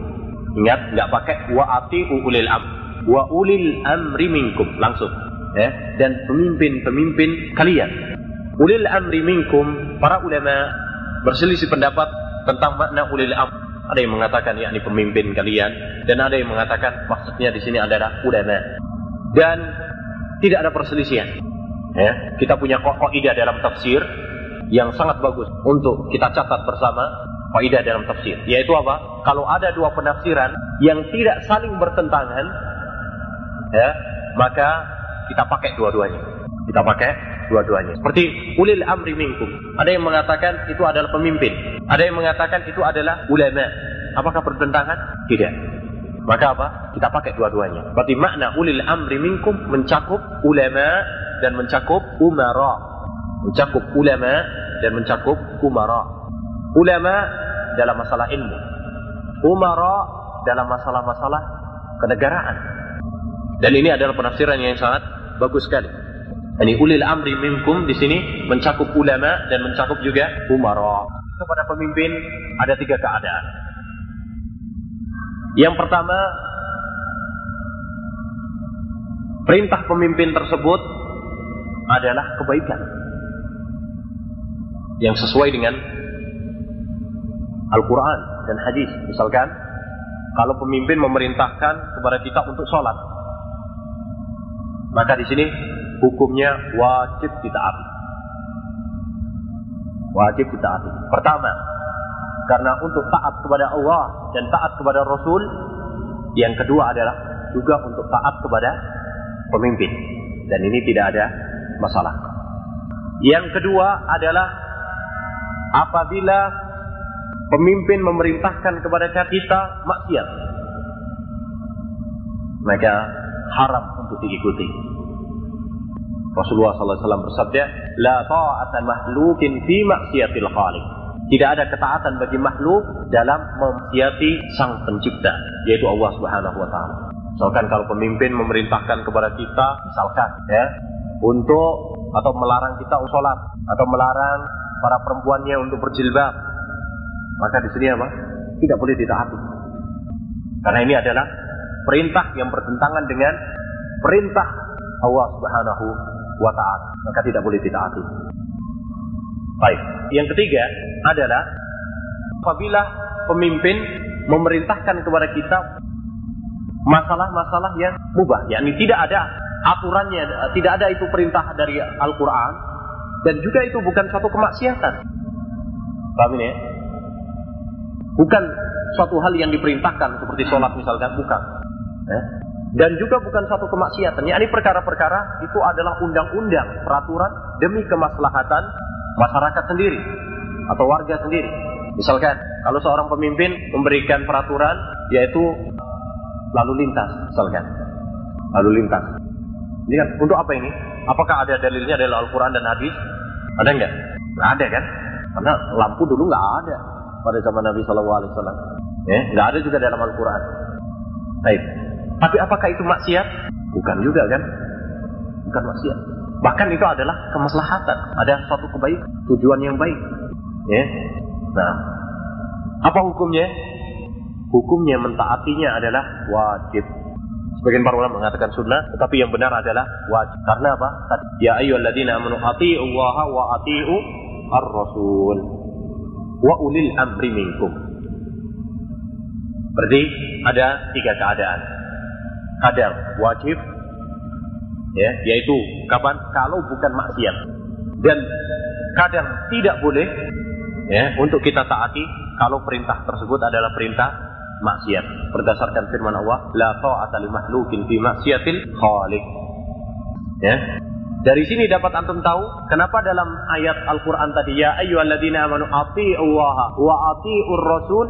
Ingat nggak pakai wa atiu ulil am. Wa ulil amri minkum langsung ya dan pemimpin-pemimpin kalian. Ulil amri minkum para ulama berselisih pendapat tentang makna ulil am. Ada yang mengatakan yakni pemimpin kalian dan ada yang mengatakan maksudnya di sini adalah ulama. Dan tidak ada perselisihan Ya, kita punya kaidah dalam tafsir yang sangat bagus untuk kita catat bersama kaidah dalam tafsir, yaitu apa? Kalau ada dua penafsiran yang tidak saling bertentangan, ya, maka kita pakai dua-duanya. Kita pakai dua-duanya. Seperti ulil amri minkum. Ada yang mengatakan itu adalah pemimpin. Ada yang mengatakan itu adalah ulama. Apakah bertentangan? Tidak. Maka apa? Kita pakai dua-duanya. Berarti makna ulil amri minkum mencakup ulama dan mencakup umara. Mencakup ulama dan mencakup umara. Ulama dalam masalah ilmu. Umara dalam masalah-masalah kenegaraan. Dan ini adalah penafsiran yang sangat bagus sekali. Ini ulil amri minkum di sini mencakup ulama dan mencakup juga umara. Kepada pemimpin ada tiga keadaan. Yang pertama, perintah pemimpin tersebut adalah kebaikan yang sesuai dengan Al-Quran dan hadis. Misalkan, kalau pemimpin memerintahkan kepada kita untuk sholat, maka di sini hukumnya wajib ditaati. Wajib ditaati. Pertama, karena untuk taat kepada Allah dan taat kepada Rasul. Yang kedua adalah juga untuk taat kepada pemimpin. Dan ini tidak ada masalah. Yang kedua adalah apabila pemimpin memerintahkan kepada kita maksiat, maka haram untuk diikuti. Rasulullah SAW bersabda, "La ta'ata mahlukin fi maksiatil khaliq." Tidak ada ketaatan bagi makhluk dalam memaksiati sang pencipta, yaitu Allah Subhanahu wa taala. Misalkan kalau pemimpin memerintahkan kepada kita, misalkan ya, untuk atau melarang kita sholat atau melarang para perempuannya untuk berjilbab, maka di sini apa? Tidak boleh ditaati. Karena ini adalah perintah yang bertentangan dengan perintah Allah Subhanahu wa taala. Maka tidak boleh ditaati. Baik. Yang ketiga adalah apabila pemimpin memerintahkan kepada kita masalah-masalah yang mubah, yakni tidak ada aturannya, tidak ada itu perintah dari Al-Quran, dan juga itu bukan suatu kemaksiatan. Paham ini ya? Bukan suatu hal yang diperintahkan seperti sholat misalkan, bukan. Ya? Dan juga bukan suatu kemaksiatan. Ini perkara-perkara itu adalah undang-undang, peraturan demi kemaslahatan masyarakat sendiri atau warga sendiri. Misalkan, kalau seorang pemimpin memberikan peraturan yaitu lalu lintas, misalkan. Lalu lintas. Ini kan untuk apa ini? Apakah ada dalilnya adalah Al-Quran dan Hadis? Ada enggak? Nggak ada kan? Karena lampu dulu nggak ada pada zaman Nabi Shallallahu Alaihi Wasallam. Ya, nggak ada juga dalam Al-Quran. Baik. Tapi apakah itu maksiat? Bukan juga kan? Bukan maksiat. Bahkan itu adalah kemaslahatan. Ada suatu kebaikan, tujuan yang baik. Ya. Nah, apa hukumnya? Hukumnya mentaatinya adalah wajib. Sebagian para ulama mengatakan sunnah, tetapi yang benar adalah wajib. Karena apa? Ya ayyuhalladzina amanu Allah wa atii'u ar-rasul wa ulil amri minkum. Berarti ada tiga keadaan. Kadang wajib, ya, yaitu kapan? Kalau bukan maksiat. Dan kadang tidak boleh ya untuk kita taati kalau perintah tersebut adalah perintah maksiat. Berdasarkan firman Allah la ta'ata li makhlukin fi maksiatil khaliq. Ya. Dari sini dapat antum tahu kenapa dalam ayat Al-Qur'an tadi ya ayyuhalladzina amanu Allah wa atiur rasul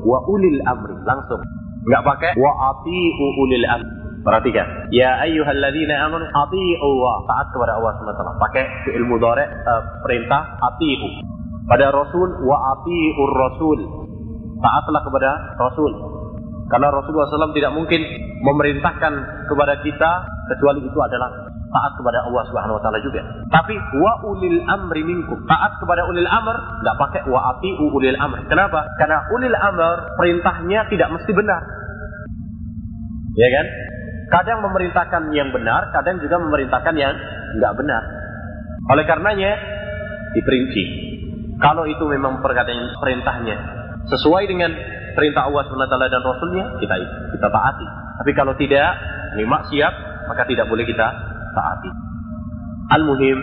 wa ulil amri. Langsung nggak pakai wa atiu ulil amri Perhatikan. Ya ayyuhalladzina amanu Allah Taat kepada Allah SWT. Pakai fi'il mudhari uh, perintah ati'u. Pada Rasul wa ati'ur Rasul. Taatlah kepada Rasul. Karena Rasulullah SAW tidak mungkin memerintahkan kepada kita kecuali itu adalah taat kepada Allah Subhanahu wa taala juga. Tapi wa ulil amri minkum. Taat kepada ulil amr enggak pakai wa ati'u ulil amr. Kenapa? Karena ulil amr perintahnya tidak mesti benar. Ya kan? Kadang memerintahkan yang benar, kadang juga memerintahkan yang enggak benar. Oleh karenanya diperinci. Kalau itu memang perkataan perintahnya sesuai dengan perintah Allah SWT dan Rasulnya, kita kita taati. Tapi kalau tidak, ini maksiat, maka tidak boleh kita taati. Al-muhim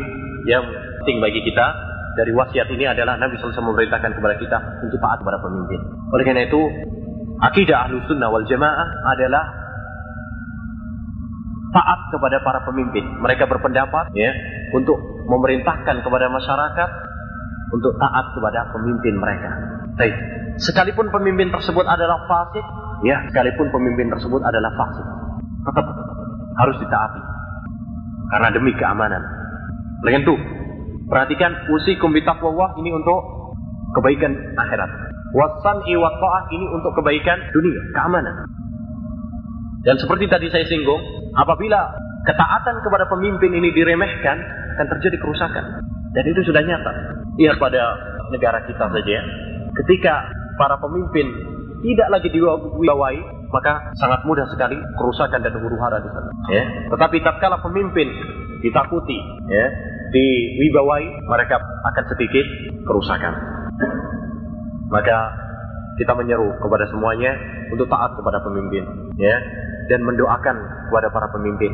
yang penting bagi kita dari wasiat ini adalah Nabi SAW memerintahkan kepada kita untuk taat kepada pemimpin. Oleh karena itu, akidah ahlu sunnah wal jamaah adalah taat kepada para pemimpin. Mereka berpendapat ya untuk memerintahkan kepada masyarakat untuk taat kepada pemimpin mereka. Baik. Sekalipun pemimpin tersebut adalah fasik, ya, sekalipun pemimpin tersebut adalah fasik, tetap harus ditaati. Karena demi keamanan. Lain tuh, perhatikan usikum bitaqwallah ini untuk kebaikan akhirat. Wasan iwat ini untuk kebaikan dunia, keamanan. Dan seperti tadi saya singgung, apabila ketaatan kepada pemimpin ini diremehkan, akan terjadi kerusakan. Dan itu sudah nyata. Lihat pada negara kita saja. Ketika para pemimpin tidak lagi diwawai, maka sangat mudah sekali kerusakan dan huru hara di sana. Ya. Tetapi tatkala pemimpin ditakuti, ya, diwibawai, mereka akan sedikit kerusakan. Maka kita menyeru kepada semuanya untuk taat kepada pemimpin, ya dan mendoakan kepada para pemimpin.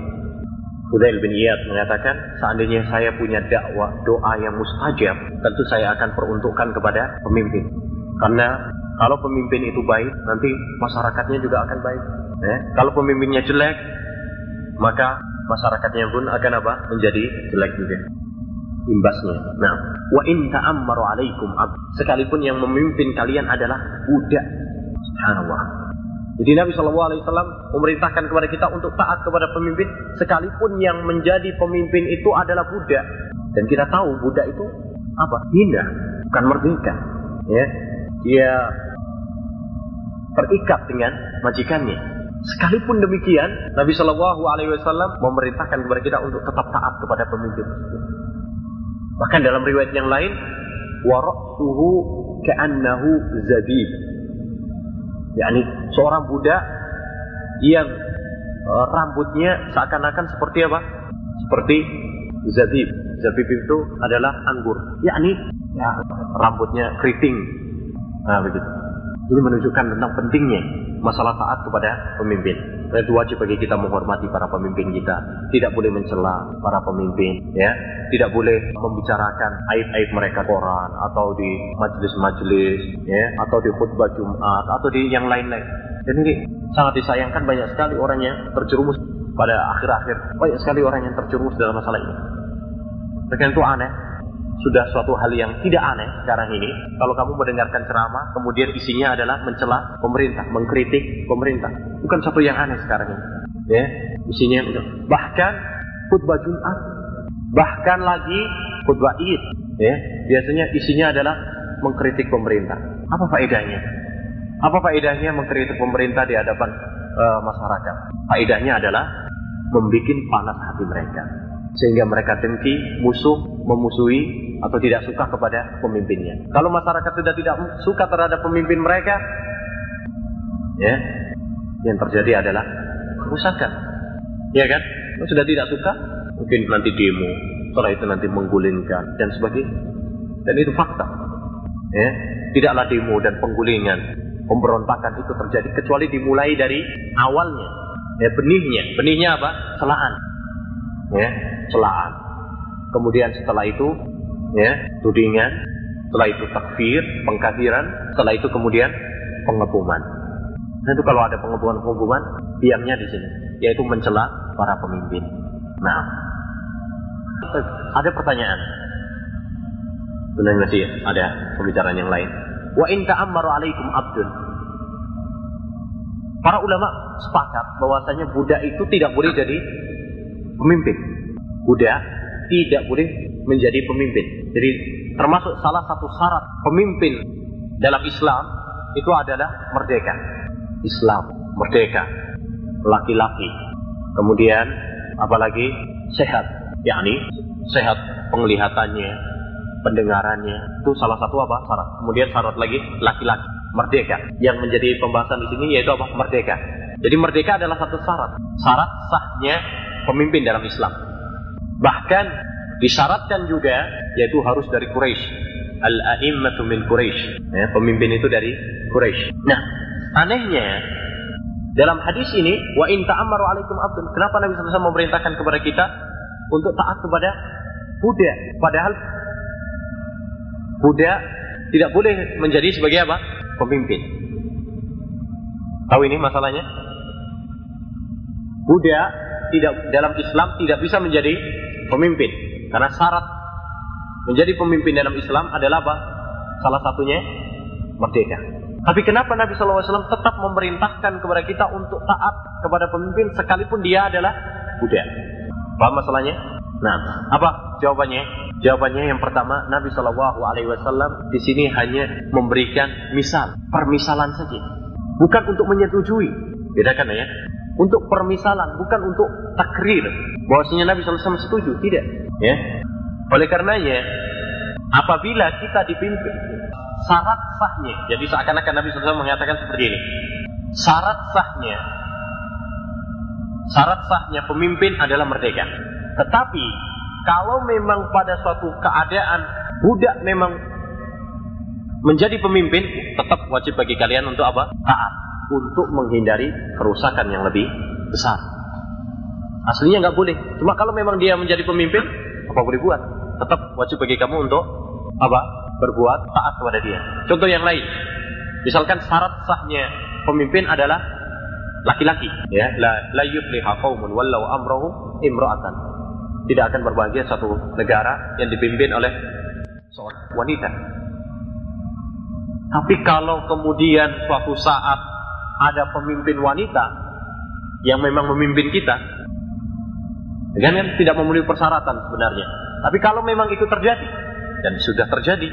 Fudail bin Iyad mengatakan, seandainya saya punya dakwah doa yang mustajab, tentu saya akan peruntukkan kepada pemimpin. Karena kalau pemimpin itu baik, nanti masyarakatnya juga akan baik. Ya? Kalau pemimpinnya jelek, maka masyarakatnya pun akan apa? Menjadi jelek juga. Imbasnya. Nah, wa in ta'ammaru alaikum sekalipun yang memimpin kalian adalah budak. Subhanallah. Jadi Nabi Shallallahu Alaihi Wasallam memerintahkan kepada kita untuk taat kepada pemimpin, sekalipun yang menjadi pemimpin itu adalah budak. Dan kita tahu budak itu apa? Hina, bukan merdeka. Ya, dia terikat dengan majikannya. Sekalipun demikian, Nabi Shallallahu Alaihi Wasallam memerintahkan kepada kita untuk tetap taat kepada pemimpin Bahkan dalam riwayat yang lain, warasuhu ka'annahu zabib yakni seorang budak yang uh, rambutnya seakan-akan seperti apa? Seperti zabib. Zabib itu adalah anggur. Yakni ya, rambutnya keriting. Nah, begitu. Ini menunjukkan tentang pentingnya masalah taat kepada pemimpin. Dan itu wajib bagi kita menghormati para pemimpin kita. Tidak boleh mencela para pemimpin, ya. Tidak boleh membicarakan aib-aib mereka koran atau di majelis-majelis, ya, atau di khutbah Jumat atau di yang lain-lain. Dan ini sangat disayangkan banyak sekali orang yang terjerumus pada akhir-akhir. Banyak sekali orang yang terjerumus dalam masalah ini. Bahkan itu aneh sudah suatu hal yang tidak aneh sekarang ini. Kalau kamu mendengarkan ceramah, kemudian isinya adalah mencela pemerintah, mengkritik pemerintah. Bukan satu yang aneh sekarang ini. Ya, isinya bahkan khutbah Jumat, bahkan lagi khutbah Id, ya, biasanya isinya adalah mengkritik pemerintah. Apa faedahnya? Apa faedahnya mengkritik pemerintah di hadapan uh, masyarakat? Faedahnya adalah membuat panas hati mereka sehingga mereka dengki, musuh, memusuhi atau tidak suka kepada pemimpinnya. Kalau masyarakat sudah tidak suka terhadap pemimpin mereka, ya, yang terjadi adalah kerusakan. Ya kan? Sudah tidak suka, mungkin nanti demo, setelah itu nanti menggulingkan dan sebagainya. Dan itu fakta. Ya, tidaklah demo dan penggulingan, pemberontakan itu terjadi kecuali dimulai dari awalnya. Ya, benihnya, benihnya apa? Celaan. Ya, celaan. Kemudian setelah itu ya, tudingan, setelah itu takfir, pengkafiran, setelah itu kemudian pengepungan. Nah itu kalau ada pengepungan-pengepungan, diamnya di sini, yaitu mencela para pemimpin. Nah, ada pertanyaan. Benar masih ada pembicaraan yang lain. Wa in ta'ammaru alaikum abdun. Para ulama sepakat bahwasanya budak itu tidak boleh jadi pemimpin. Budak tidak boleh menjadi pemimpin. Jadi termasuk salah satu syarat pemimpin dalam Islam itu adalah merdeka. Islam merdeka, laki-laki. Kemudian apalagi sehat, yakni sehat penglihatannya, pendengarannya. Itu salah satu apa? Syarat. Kemudian syarat lagi laki-laki, merdeka. Yang menjadi pembahasan di sini yaitu apa? Merdeka. Jadi merdeka adalah satu syarat. Syarat sahnya pemimpin dalam Islam. Bahkan Disyaratkan juga yaitu harus dari Quraisy. Al-a'immatu min Quraisy. Ya, pemimpin itu dari Quraisy. Nah, anehnya dalam hadis ini wa in ta'ammaru alaikum abdun. Kenapa Nabi SAW memerintahkan kepada kita untuk taat kepada budak? Padahal budak tidak boleh menjadi sebagai apa? Pemimpin. Tahu ini masalahnya? Budak tidak dalam Islam tidak bisa menjadi pemimpin karena syarat menjadi pemimpin dalam Islam adalah apa? Salah satunya merdeka. Tapi kenapa Nabi SAW tetap memerintahkan kepada kita untuk taat kepada pemimpin sekalipun dia adalah budak? Paham masalahnya? Nah, apa jawabannya? Jawabannya yang pertama, Nabi Shallallahu Alaihi Wasallam di sini hanya memberikan misal, permisalan saja, bukan untuk menyetujui. Bedakan ya, untuk permisalan, bukan untuk takrir. Bahwasanya Nabi SAW setuju, tidak. Ya, oleh karenanya, apabila kita dipimpin, syarat sahnya, jadi seakan-akan Nabi SAW mengatakan seperti ini, syarat sahnya, syarat sahnya pemimpin adalah merdeka. Tetapi kalau memang pada suatu keadaan budak memang menjadi pemimpin, tetap wajib bagi kalian untuk apa? Taat. Untuk menghindari kerusakan yang lebih besar. Aslinya nggak boleh. Cuma kalau memang dia menjadi pemimpin, apa boleh buat? Tetap wajib bagi kamu untuk apa? Berbuat taat kepada dia. Contoh yang lain. Misalkan syarat sahnya pemimpin adalah laki-laki, ya. La la yufliha qaumun wallau imra'atan tidak akan berbahagia satu negara yang dipimpin oleh seorang wanita. Tapi kalau kemudian suatu saat ada pemimpin wanita yang memang memimpin kita, kan tidak memenuhi persyaratan sebenarnya. Tapi kalau memang itu terjadi dan sudah terjadi,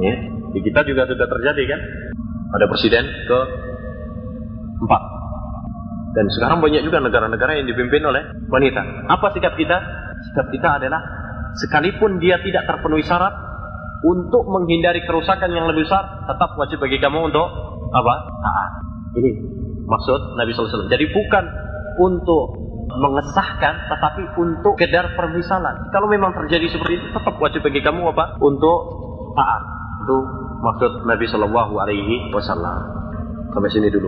ya, di kita juga sudah terjadi kan, ada presiden ke empat dan sekarang banyak juga negara-negara yang dipimpin oleh wanita. Apa sikap kita? Sikap kita adalah sekalipun dia tidak terpenuhi syarat untuk menghindari kerusakan yang lebih besar, tetap wajib bagi kamu untuk apa? Taat. Ini maksud Nabi SAW. Jadi bukan untuk mengesahkan, tetapi untuk kedar permisalan. Kalau memang terjadi seperti itu, tetap wajib bagi kamu apa? Untuk taat. Itu maksud Nabi Shallallahu Alaihi Wasallam. Sampai sini dulu.